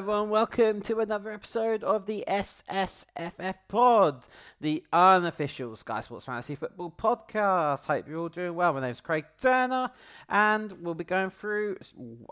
Everyone. Welcome to another episode of the SSFF Pod, the unofficial Sky Sports Fantasy Football podcast. Hope you're all doing well. My name's Craig Turner, and we'll be going through.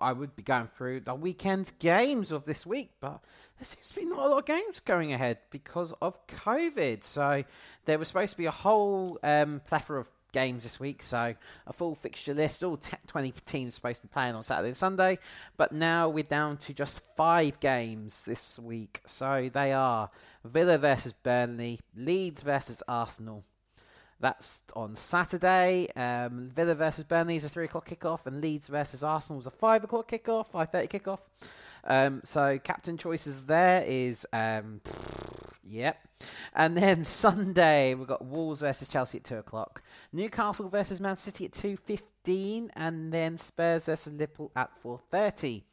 I would be going through the weekend games of this week, but there seems to be not a lot of games going ahead because of COVID. So there was supposed to be a whole um, plethora of games this week, so a full fixture list. All 20 teams supposed to be playing on Saturday and Sunday, but now we're down to just five games this week. So they are Villa versus Burnley, Leeds versus Arsenal. That's on Saturday. Um, Villa versus Burnley is a three o'clock kickoff, and Leeds versus Arsenal is a five o'clock kickoff, five thirty kickoff. Um, so captain choices there is um, Yep. And then Sunday we've got Wolves versus Chelsea at two o'clock, Newcastle versus Man City at two fifteen, and then Spurs versus Liverpool at four thirty.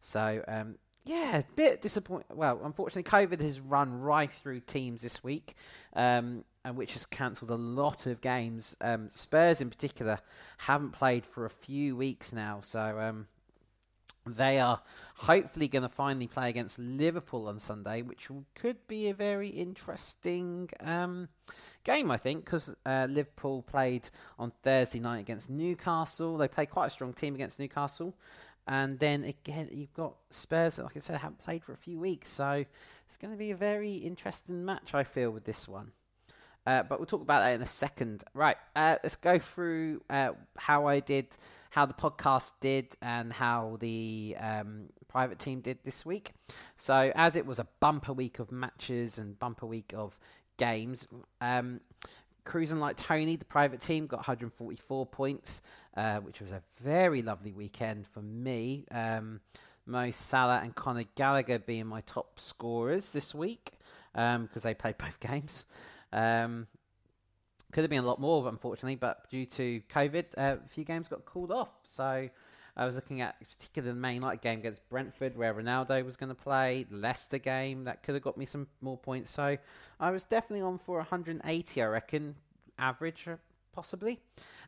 So um, yeah, a bit disappointing. Well, unfortunately, COVID has run right through teams this week, um, and which has cancelled a lot of games. Um, Spurs, in particular, haven't played for a few weeks now, so um, they are hopefully going to finally play against Liverpool on Sunday, which could be a very interesting um, game, I think, because uh, Liverpool played on Thursday night against Newcastle. They played quite a strong team against Newcastle. And then again, you've got Spurs that, like I said, haven't played for a few weeks. So it's going to be a very interesting match, I feel, with this one. Uh, but we'll talk about that in a second. Right, uh, let's go through uh, how I did how the podcast did and how the um, private team did this week. So, as it was a bumper week of matches and bumper week of games, um, cruising like Tony, the private team got 144 points, uh, which was a very lovely weekend for me. Um, Mo Salah and Conor Gallagher being my top scorers this week because um, they played both games. Um, could have been a lot more, unfortunately, but due to COVID, uh, a few games got called off. So I was looking at particularly the main night game against Brentford, where Ronaldo was going to play, Leicester game that could have got me some more points. So I was definitely on for 180, I reckon, average uh, possibly.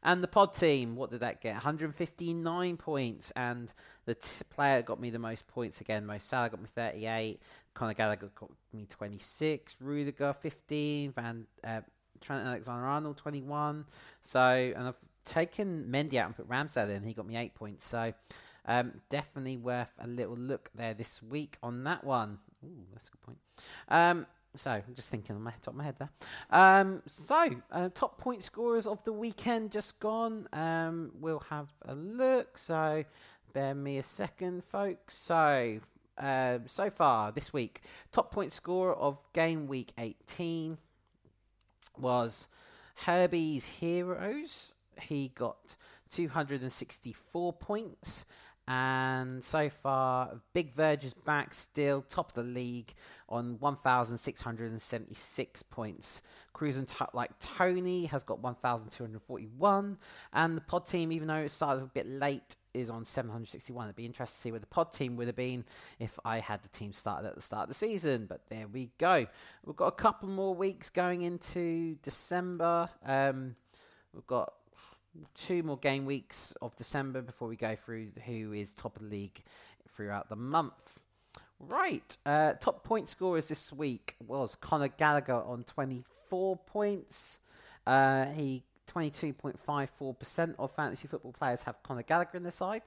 And the pod team, what did that get? 159 points, and the t- player got me the most points again. Mo Salah got me 38. Conor Gallagher got me 26. Rudiger 15. Van uh, Trent Alexander-Arnold 21. So, and I've taken Mendy out and put Ramsdale in. He got me eight points. So, um, definitely worth a little look there this week on that one. Ooh, that's a good point. Um, so, I'm just thinking on my top of my head there. Um, so, uh, top point scorers of the weekend just gone. Um, we'll have a look. So, bear me a second, folks. So, uh, so far this week, top point scorer of game week 18 was Herbie's Heroes. He got 264 points. And so far, Big Verge is back still, top of the league on 1,676 points. Cruising t- like Tony has got 1,241. And the pod team, even though it started a bit late, is on 761. It'd be interesting to see where the pod team would have been if I had the team started at the start of the season. But there we go. We've got a couple more weeks going into December. Um, we've got two more game weeks of December before we go through who is top of the league throughout the month. Right, uh, top point scorers this week was Conor Gallagher on 24 points. Uh, he 22.54% of fantasy football players have Conor Gallagher in their side.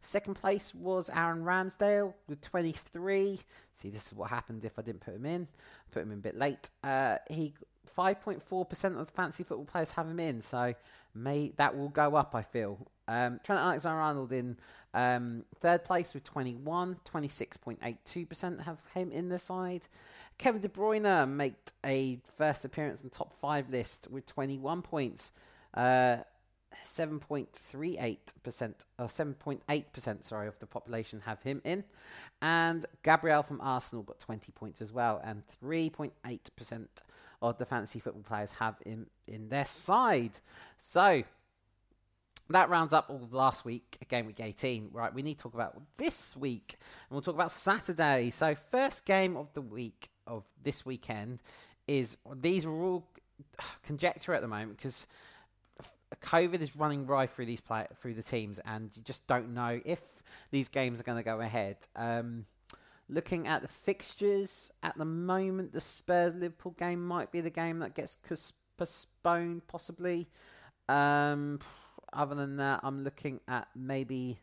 Second place was Aaron Ramsdale with 23. See, this is what happened if I didn't put him in. Put him in a bit late. Uh, he 5.4% of the fantasy football players have him in, so may that will go up. I feel. Um, Trent Alexander-Arnold in um, third place with 21, 26.82% have him in the side. Kevin De Bruyne made a first appearance on top five list with 21 points. Uh, 7.38% or 7.8% sorry of the population have him in and Gabriel from Arsenal got 20 points as well and 3.8% of the fantasy football players have him in their side so that rounds up all last week, game week 18. Right, we need to talk about this week, and we'll talk about Saturday. So, first game of the week of this weekend is these are all conjecture at the moment because COVID is running right through these play through the teams, and you just don't know if these games are going to go ahead. Um, looking at the fixtures at the moment, the Spurs Liverpool game might be the game that gets postponed, possibly. Um, other than that, I'm looking at maybe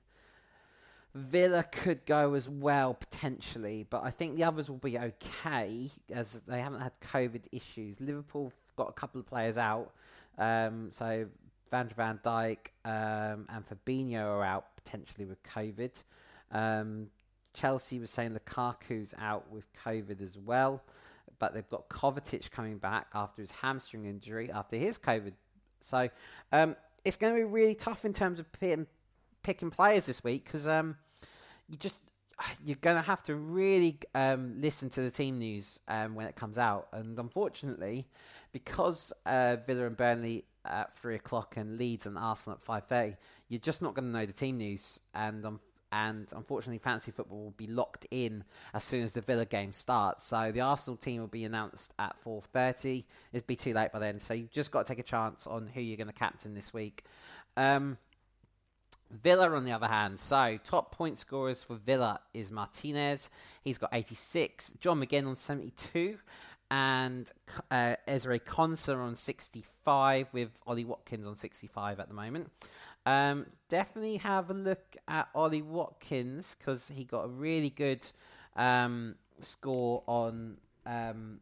Villa could go as well potentially, but I think the others will be okay as they haven't had COVID issues. Liverpool got a couple of players out, um, so Van Van Dijk um, and Fabinho are out potentially with COVID. Um, Chelsea was saying Lukaku's out with COVID as well, but they've got Kovacic coming back after his hamstring injury after his COVID. So um, it's going to be really tough in terms of picking, players this week because um, you just you're going to have to really um, listen to the team news um, when it comes out. And unfortunately, because uh, Villa and Burnley at three o'clock and Leeds and Arsenal at five thirty, you're just not going to know the team news. And um, and unfortunately, fantasy football will be locked in as soon as the Villa game starts. So the Arsenal team will be announced at four thirty. It'd be too late by then. So you've just got to take a chance on who you're going to captain this week. Um, Villa, on the other hand, so top point scorers for Villa is Martinez. He's got 86. John McGinn on 72. And uh, Ezri Konsa on 65, with Ollie Watkins on 65 at the moment. Um, definitely have a look at Ollie Watkins because he got a really good um, score on um,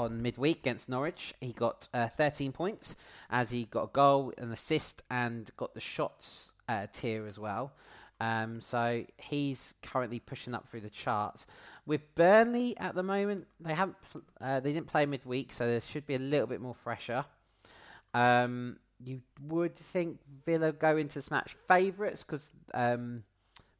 on midweek against Norwich. He got uh, 13 points as he got a goal, an assist, and got the shots uh, tier as well. Um, so he's currently pushing up through the charts. With Burnley at the moment, they haven't uh, they didn't play midweek, so there should be a little bit more fresher. Um, you would think Villa go into this match favourites because um,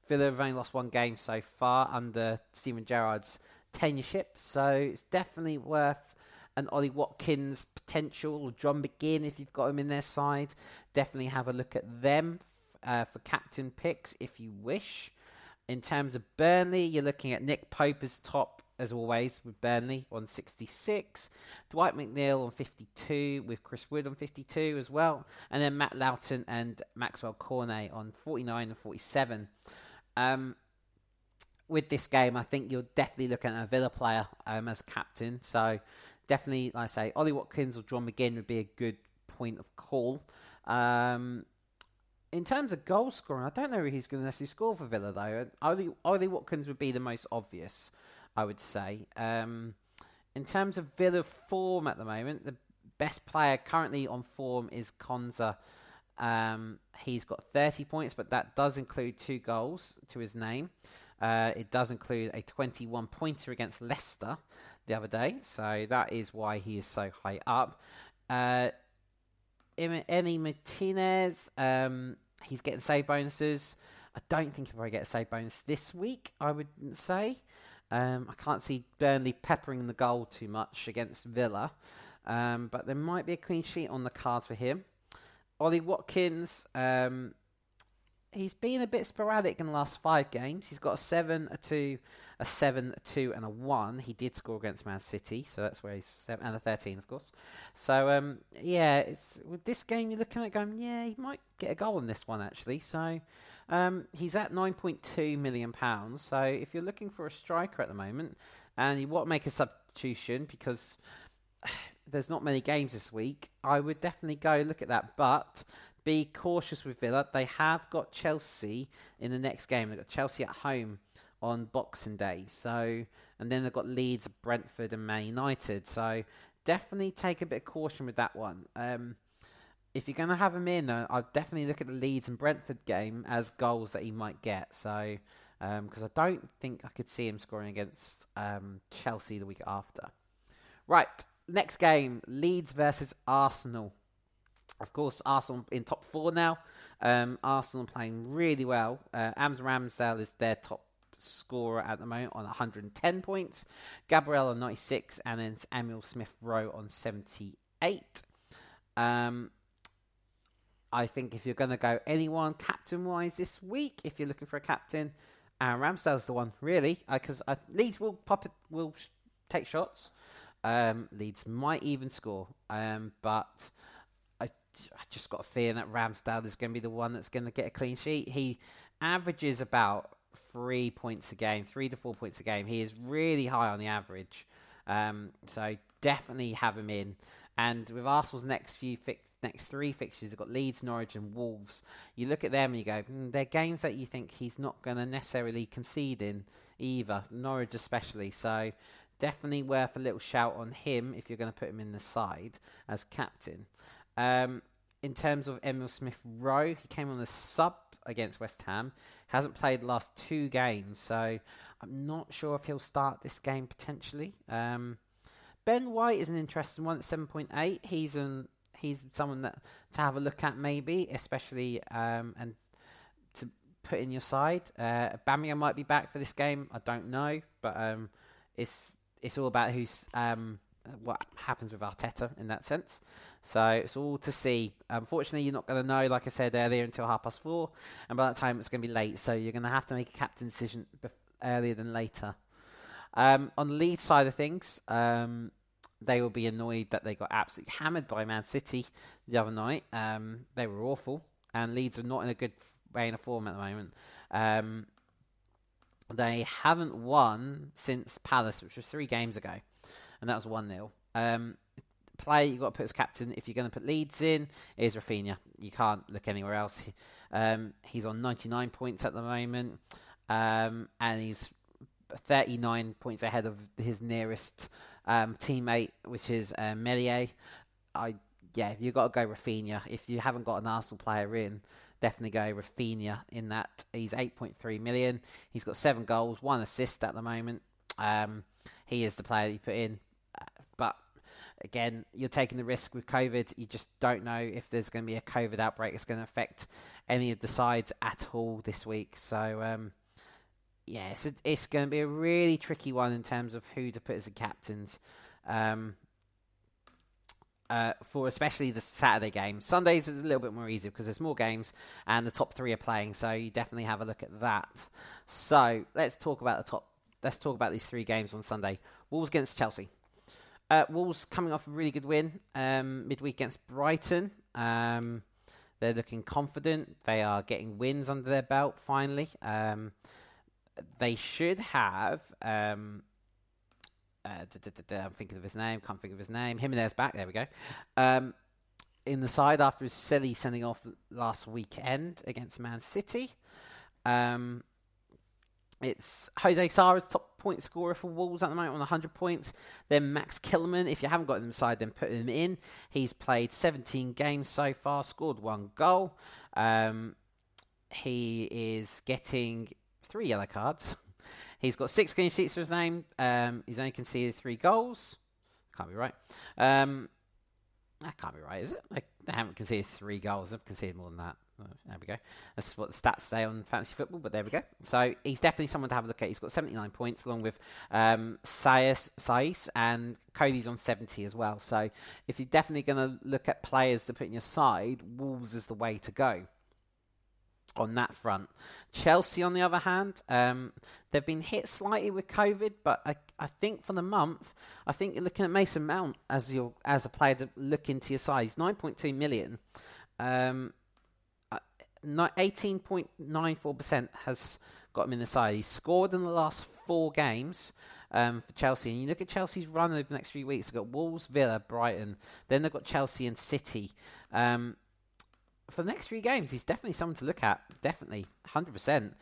Villa have only lost one game so far under Steven Gerrard's tenureship, so it's definitely worth an Ollie Watkins potential John McGinn if you've got him in their side. Definitely have a look at them uh, for captain picks if you wish. In terms of Burnley, you're looking at Nick Pope as top as always with Burnley on 66, Dwight McNeil on 52, with Chris Wood on 52 as well, and then Matt Lowton and Maxwell Cornet on 49 and 47. Um, with this game, I think you're definitely looking at a Villa player um, as captain. So definitely, like I say, Ollie Watkins or John McGinn would be a good point of call. Um, in terms of goal scoring, I don't know who's going to necessarily score for Villa though. Ollie, Ollie Watkins would be the most obvious, I would say. Um, in terms of Villa form at the moment, the best player currently on form is Konsa. Um, he's got 30 points, but that does include two goals to his name. Uh, it does include a 21 pointer against Leicester the other day, so that is why he is so high up. Uh, Emi Martinez, um, he's getting save bonuses. I don't think he'll probably get a save bonus this week, I would say. Um, I can't see Burnley peppering the goal too much against Villa, um, but there might be a clean sheet on the cards for him. Ollie Watkins, um, he's been a bit sporadic in the last five games. He's got a seven, a two, a seven, a two, and a one. He did score against Man City, so that's where he's seven, and a thirteen, of course. So um, yeah, it's with this game you're looking at going, yeah, he might get a goal in this one actually. So um, he's at nine point two million pounds. So if you're looking for a striker at the moment, and you want to make a substitution because there's not many games this week, I would definitely go look at that. But be cautious with Villa. They have got Chelsea in the next game. They've got Chelsea at home on Boxing Day. So, and then they've got Leeds, Brentford, and Man United. So, definitely take a bit of caution with that one. Um, if you're going to have him in, I'd definitely look at the Leeds and Brentford game as goals that he might get. So, because um, I don't think I could see him scoring against um, Chelsea the week after. Right, next game Leeds versus Arsenal. Of course, Arsenal in top four now. Um, Arsenal playing really well. Uh, Ramsdale is their top scorer at the moment on 110 points. Gabriel on 96, and then Emile Smith Rowe on 78. Um, I think if you're going to go anyone captain wise this week, if you're looking for a captain, Aaron Ramsdale's the one, really, because uh, uh, Leeds will pop it, will take shots. Um, Leeds might even score, um, but I just got a feeling that Ramsdale is going to be the one that's going to get a clean sheet. He averages about three points a game, three to four points a game. He is really high on the average. Um, so definitely have him in. And with Arsenal's next few next three fixtures, they've got Leeds, Norwich, and Wolves. You look at them and you go, mm, they're games that you think he's not going to necessarily concede in either, Norwich especially. So definitely worth a little shout on him if you're going to put him in the side as captain. Um, in terms of Emile Smith Rowe, he came on the sub against West Ham. Hasn't played the last two games, so I'm not sure if he'll start this game potentially. Um, Ben White is an interesting one at 7.8. He's an he's someone that to have a look at maybe, especially um, and to put in your side. Uh, Bamia might be back for this game. I don't know, but um, it's it's all about who's um, what happens with Arteta in that sense. So it's all to see. Unfortunately, you're not going to know, like I said earlier, until half past four, and by that time it's going to be late. So you're going to have to make a captain decision earlier than later. Um, on the lead side of things, um, they will be annoyed that they got absolutely hammered by Man City the other night. Um, they were awful, and Leeds are not in a good vein of form at the moment. Um, they haven't won since Palace, which was three games ago, and that was 1 0. Um, play you've got to put as captain if you're going to put Leeds in is Raphinha. You can't look anywhere else. Um, he's on 99 points at the moment, um, and he's 39 points ahead of his nearest um, teammate, which is uh, Meslier. I yeah, you've got to go Raphinha If you haven't got an Arsenal player in, definitely go Raphinha in that. He's 8.3 million. He's got seven goals, one assist at the moment. Um, he is the player you put in. Again, you're taking the risk with COVID. You just don't know if there's going to be a COVID outbreak. It's going to affect any of the sides at all this week. So, um, yeah, it's, a, it's going to be a really tricky one in terms of who to put as the captains. Um, uh, for especially the Saturday game. Sundays is a little bit more easy because there's more games and the top three are playing, so you definitely have a look at that. So let's talk about the top. Let's talk about these three games on Sunday. Wolves against Chelsea. Uh, Wolves coming off a really good win um, midweek against Brighton. Um, they're looking confident. They are getting wins under their belt finally. Um, they should have. Um, uh, I'm thinking of his name. Can't think of his name. Jimenez back. There we go. Um, in the side after his silly sending off last weekend against Man City. Um, it's Jose Sa's top point scorer for Wolves at the moment on 100 points. Then Max Kilman, if you haven't got him inside, then put him in. He's played 17 games so far, scored one goal. Um, he is getting three yellow cards. He's got six clean sheets for his name. Um, he's only conceded three goals. Can't be right. Um, that can't be right, is it? They haven't conceded three goals. They've conceded more than that. There we go. That's what the stats say on fantasy football, but there we go. So he's definitely someone to have a look at. He's got 79 points along with um, Saiss, Saiss and Coady's on 70 as well. So if you're definitely going to look at players to put in your side, Wolves is the way to go on that front. Chelsea, on the other hand, um, they've been hit slightly with COVID, but I, I think for the month, I think you're looking at Mason Mount as your as a player to look into your. Nine point two million, um, uh, eighteen point nine four percent has got him in the side. He's scored in the last four games. Um, for Chelsea, and you look at Chelsea's run over the next few weeks. They've got Wolves, Villa, Brighton. Then they've got Chelsea and City. Um, for the next three games, he's definitely someone to look at. Definitely, hundred um, percent,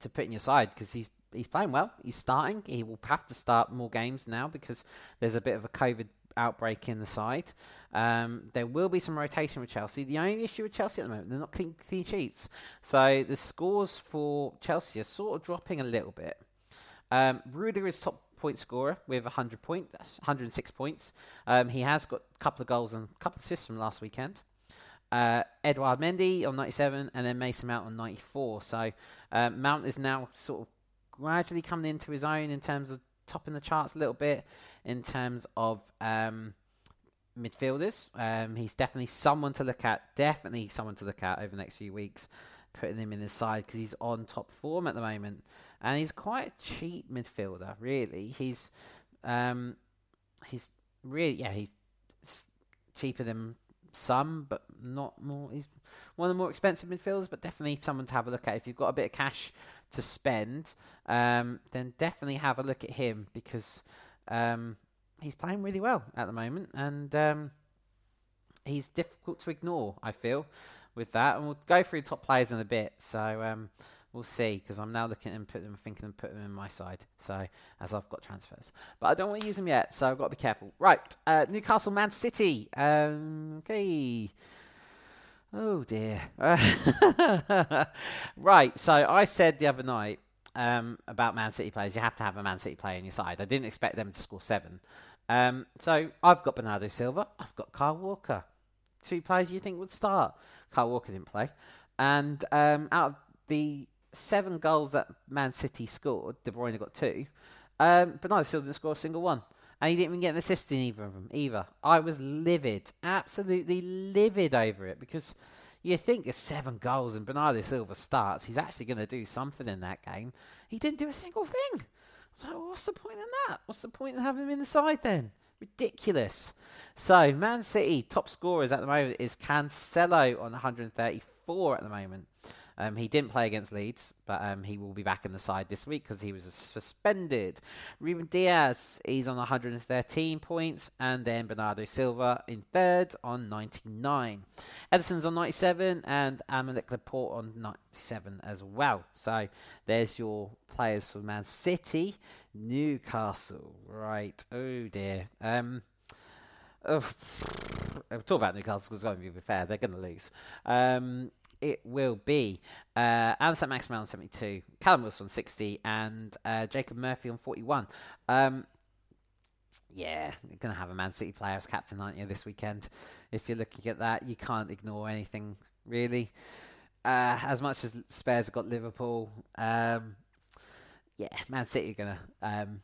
to put in your side because he's he's playing well. He's starting. He will have to start more games now because there's a bit of a COVID outbreak in the side. Um, there will be some rotation with Chelsea. The only issue with Chelsea at the moment, they're not clean, clean sheets. So the scores for Chelsea are sort of dropping a little bit. Um, Rudiger is top point scorer with 100 points, 106 points. Um, he has got a couple of goals and a couple of assists from last weekend uh, Edouard Mendy on 97, and then Mason Mount on 94. So uh, Mount is now sort of gradually coming into his own in terms of topping the charts a little bit in terms of um, midfielders. Um, he's definitely someone to look at. Definitely someone to look at over the next few weeks. Putting him in his side because he's on top form at the moment, and he's quite a cheap midfielder. Really, he's um, he's really yeah he's cheaper than some, but not more. He's one of the more expensive midfielders, but definitely someone to have a look at. If you've got a bit of cash to spend, um, then definitely have a look at him because um, he's playing really well at the moment, and um, he's difficult to ignore. I feel with that, and we'll go through top players in a bit. So um, we'll see because I'm now looking at them, put them, thinking and putting them in my side. So as I've got transfers, but I don't want to use them yet, so I've got to be careful. Right, uh, Newcastle, Man City. Um, okay. Oh dear. right, so I said the other night um, about Man City players, you have to have a Man City player in your side. I didn't expect them to score seven. Um, so I've got Bernardo Silva, I've got Kyle Walker. Two players you think would start. Kyle Walker didn't play. And um, out of the seven goals that Man City scored, De Bruyne got two. Um, Bernardo Silva didn't score a single one. And he didn't even get an assist in either of them either. I was livid, absolutely livid over it because you think it's seven goals and Bernardo Silva starts, he's actually going to do something in that game. He didn't do a single thing. So what's the point in that? What's the point in having him in the side then? Ridiculous. So Man City top scorers at the moment is Cancelo on 134 at the moment. Um, he didn't play against Leeds, but um, he will be back in the side this week because he was suspended. Ruben Dias, is on 113 points, and then Bernardo Silva in third on 99. Ederson's on 97, and Aymeric Laporte on 97 as well. So there's your players for Man City. Newcastle, right? Oh dear. Um, oh, talk about Newcastle because, going to be fair, they're going to lose. Um, it will be uh, Alan Maximin on 72, Callum Wilson on 60, and uh, Jacob Murphy on 41. Um, yeah, you're going to have a Man City player as captain, aren't you, this weekend? If you're looking at that, you can't ignore anything, really. Uh, as much as Spurs have got Liverpool, um, yeah, Man City are going to um,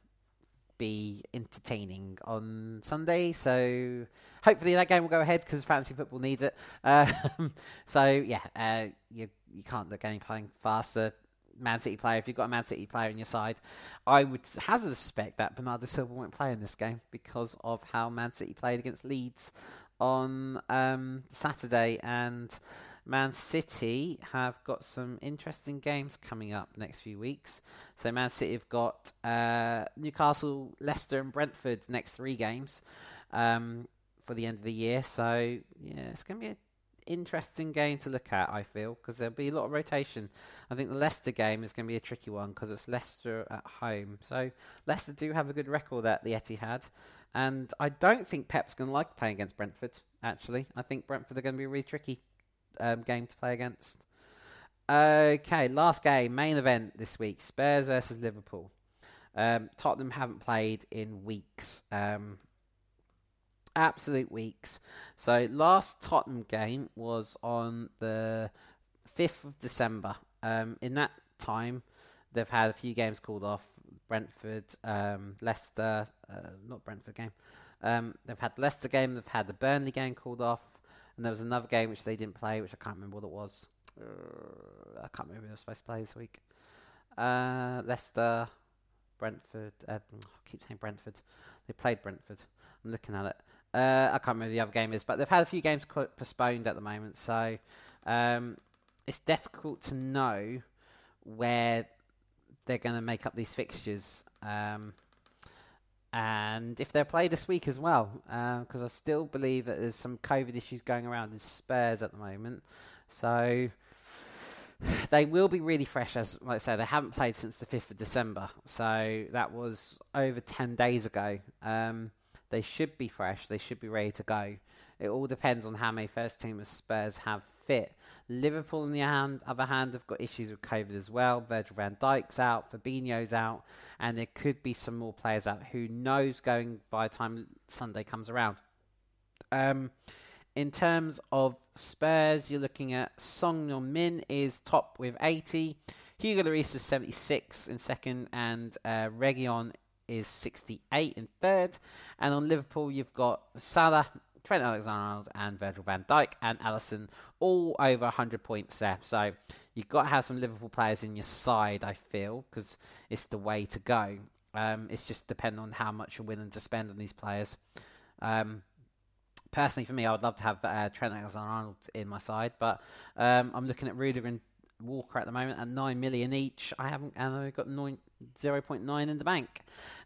be entertaining on Sunday. So hopefully that game will go ahead because fantasy football needs it. Um, so yeah, uh, you you can't look any playing faster. Man City player, if you've got a Man City player in your side, I would hazard suspect that Bernardo Silva won't play in this game because of how Man City played against Leeds on um, Saturday and Man City have got some interesting games coming up next few weeks. So Man City have got uh, Newcastle, Leicester, and Brentford next three games um, for the end of the year. So yeah, it's going to be an interesting game to look at. I feel because there'll be a lot of rotation. I think the Leicester game is going to be a tricky one because it's Leicester at home. So Leicester do have a good record at the Etihad. And I don't think Pep's going to like playing against Brentford, actually. I think Brentford are going to be really tricky um, game to play against. Okay, last game, main event this week: Spurs versus Liverpool. Um, Tottenham haven't played in weeks, um, absolute weeks. So last Tottenham game was on the fifth of December. Um, in that time, they've had a few games called off. Brentford, um, Leicester, uh, not Brentford game. Um, they've had the Leicester game. They've had the Burnley game called off. And there was another game which they didn't play, which I can't remember what it was. Uh, I can't remember who was supposed to play this week. Uh, Leicester, Brentford. Uh, I keep saying Brentford. They played Brentford. I'm looking at it. Uh, I can't remember the other game is, but they've had a few games postponed at the moment, so um, it's difficult to know where they're going to make up these fixtures. Um, and if they're played this week as well, because uh, I still believe that there's some COVID issues going around in Spurs at the moment. So they will be really fresh, as like I say, they haven't played since the 5th of December. So that was over 10 days ago. Um, they should be fresh, they should be ready to go. It all depends on how many first teamers Spurs have fit. Liverpool, on the other hand, have got issues with COVID as well. Virgil van Dijk's out, Fabinho's out, and there could be some more players out. Who knows going by the time Sunday comes around? Um, in terms of Spurs, you're looking at Son Heung-min is top with 80. Hugo Lloris is 76 in second, and uh, Reguilon is 68 in third. And on Liverpool, you've got Salah, Trent Alexander-Arnold, and Virgil van Dijk, and Alisson all over 100 points there. So you've got to have some Liverpool players in your side, I feel, because it's the way to go. Um, it's just depending on how much you're willing to spend on these players. Um, Personally, for me, I would love to have uh, Trent Alexander-Arnold in my side, but um, I'm looking at Rudiger and Walker at the moment at nine million each. I haven't, and I've got nine, 0.9 in the bank,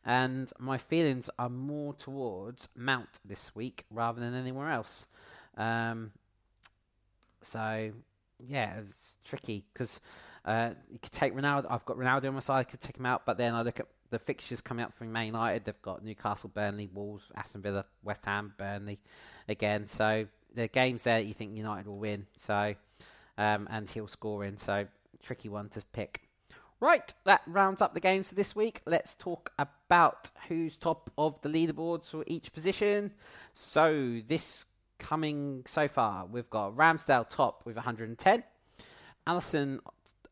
and my feelings are more towards Mount this week rather than anywhere else. Um, so yeah, it's tricky because uh, you could take Ronaldo. I've got Ronaldo on my side. I could take him out, but then I look at the fixtures coming up from Man United. They've got Newcastle, Burnley, Wolves, Aston Villa, West Ham, Burnley again. So the games there you think United will win. So um, and he'll score in. So tricky one to pick. Right, that rounds up the games for this week. Let's talk about who's top of the leaderboards for each position. So this coming so far, we've got Ramsdale top with 110, Alisson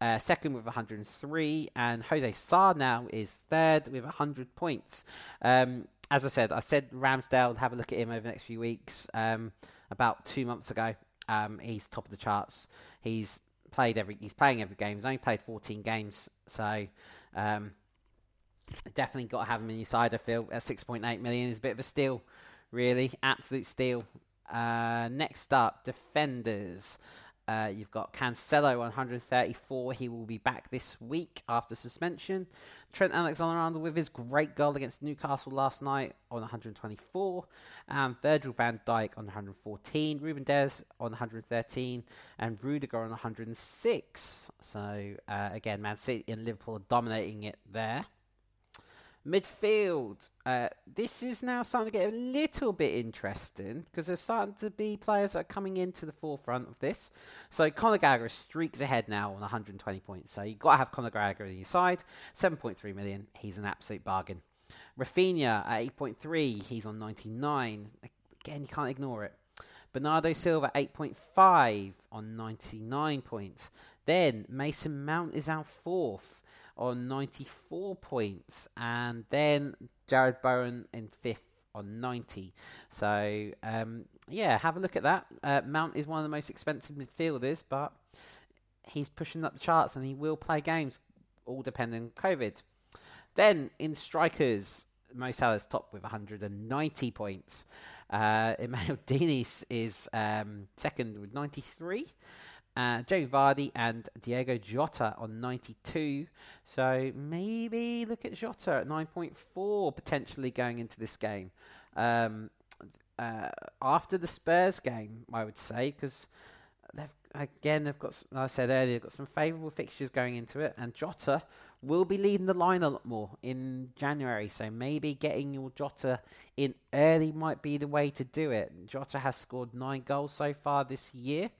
uh, second with 103, and Jose Sa now is third with 100 points. Um, as I said, I said Ramsdale, have a look at him over the next few weeks. Um, about two months ago, um, he's top of the charts. He's played every, he's playing every game. He's only played 14 games, so um, definitely got to have him in your side. I feel at 6.8 million is a bit of a steal, really, absolute steal. Uh, next up, defenders. Uh, you've got Cancelo 134. He will be back this week after suspension. Trent Alexander-Arnold with his great goal against Newcastle last night on 124. And Virgil van Dijk on 114. Ruben Dias on 113. And Rudiger on 106. So, uh, again, Man City and Liverpool dominating it there. Midfield. Uh, this is now starting to get a little bit interesting because there's starting to be players that are coming into the forefront of this. So Conor Gallagher streaks ahead now on 120 points. So you've got to have Conor Gallagher on your side. 7.3 million. He's an absolute bargain. Raphinha at 8.3. He's on 99. Again, you can't ignore it. Bernardo Silva 8.5 on 99 points. Then Mason Mount is our fourth on 94 points, and then Jarrod Bowen in fifth on 90. So, um, yeah, have a look at that. Uh, Mount is one of the most expensive midfielders, but he's pushing up the charts and he will play games, all depending on COVID. Then in strikers, Mo Salah's top with 190 points. Uh, Emmanuel Dennis is um, second with 93 uh, Joe Vardy and Diogo Jota on 92. So maybe look at Jota at 9.4 potentially going into this game. Um, uh, after the Spurs game, I would say, because they've again they've got, like I said earlier, they've got some favourable fixtures going into it, and Jota will be leading the line a lot more in January. So maybe getting your Jota in early might be the way to do it. Jota has scored nine goals so far this year.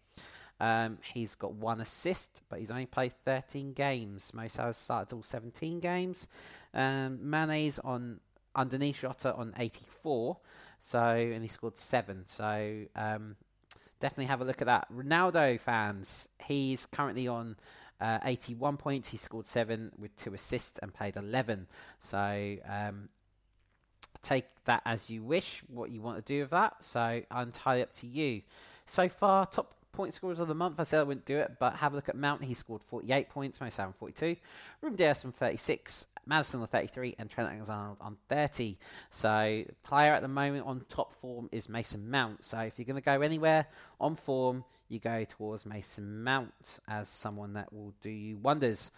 Um, he's got one assist, but he's only played 13 games. Mo Salah's started all 17 games. Um, Mane's on underneath Jota on 84, so and he scored seven. So um, definitely have a look at that. Ronaldo fans, he's currently on. Uh, 81 points. He scored seven with two assists and played 11. So um, take that as you wish, what you want to do with that. So entirely up to you. So far, top point scorers of the month. I said I wouldn't do it, but have a look at Mount. He scored 48 points, Mo Salah 42, Ruben Dias on 36, Maddison on 33, and Trent Alexander on 30. So, player at the moment on top form is Mason Mount. So, if you're going to go anywhere on form, you go towards Mason Mount as someone that will do you wonders.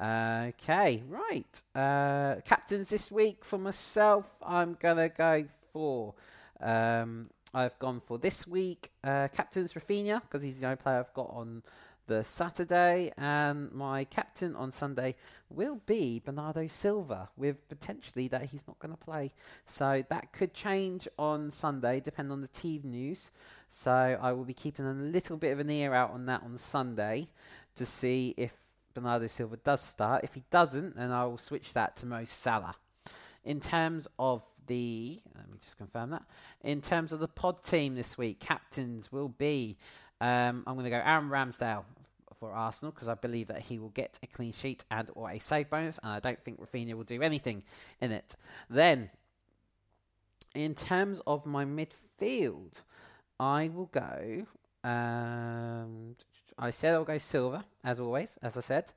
Okay, right. Uh, captains this week for myself, I'm going to go for. Um, I've gone for this week uh, captain's Raphinha because he's the only player I've got on the Saturday, and my captain on Sunday will be Bernardo Silva, with potentially that he's not going to play. So that could change on Sunday, depending on the team news. So I will be keeping a little bit of an ear out on that on Sunday to see if Bernardo Silva does start. If he doesn't, then I will switch that to Mo Salah. In terms of the let me just confirm that. In terms of the pod team this week, captains will be um, I'm going to go Aaron Ramsdale for Arsenal because I believe that he will get a clean sheet and or a save bonus, and I don't think Raphinha will do anything in it. Then, in terms of my midfield, I will go. Um, I said I'll go Silva as always, as I said,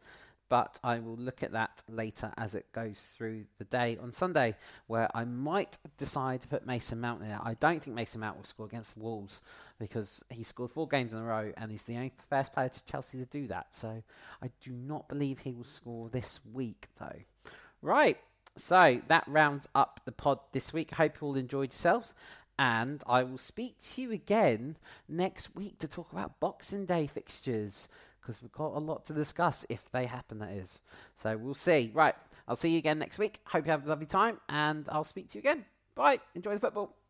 but I will look at that later as it goes through the day on Sunday, where I might decide to put Mason Mount in there. I don't think Mason Mount will score against the Wolves because he scored four games in a row and he's the only first player to Chelsea to do that. So I do not believe he will score this week, though. Right. So that rounds up the pod this week. Hope you all enjoyed yourselves. And I will speak to you again next week to talk about Boxing Day fixtures because we've got a lot to discuss if they happen, that is. So we'll see. Right. I'll see you again next week. Hope you have a lovely time and I'll speak to you again. Bye. Enjoy the football.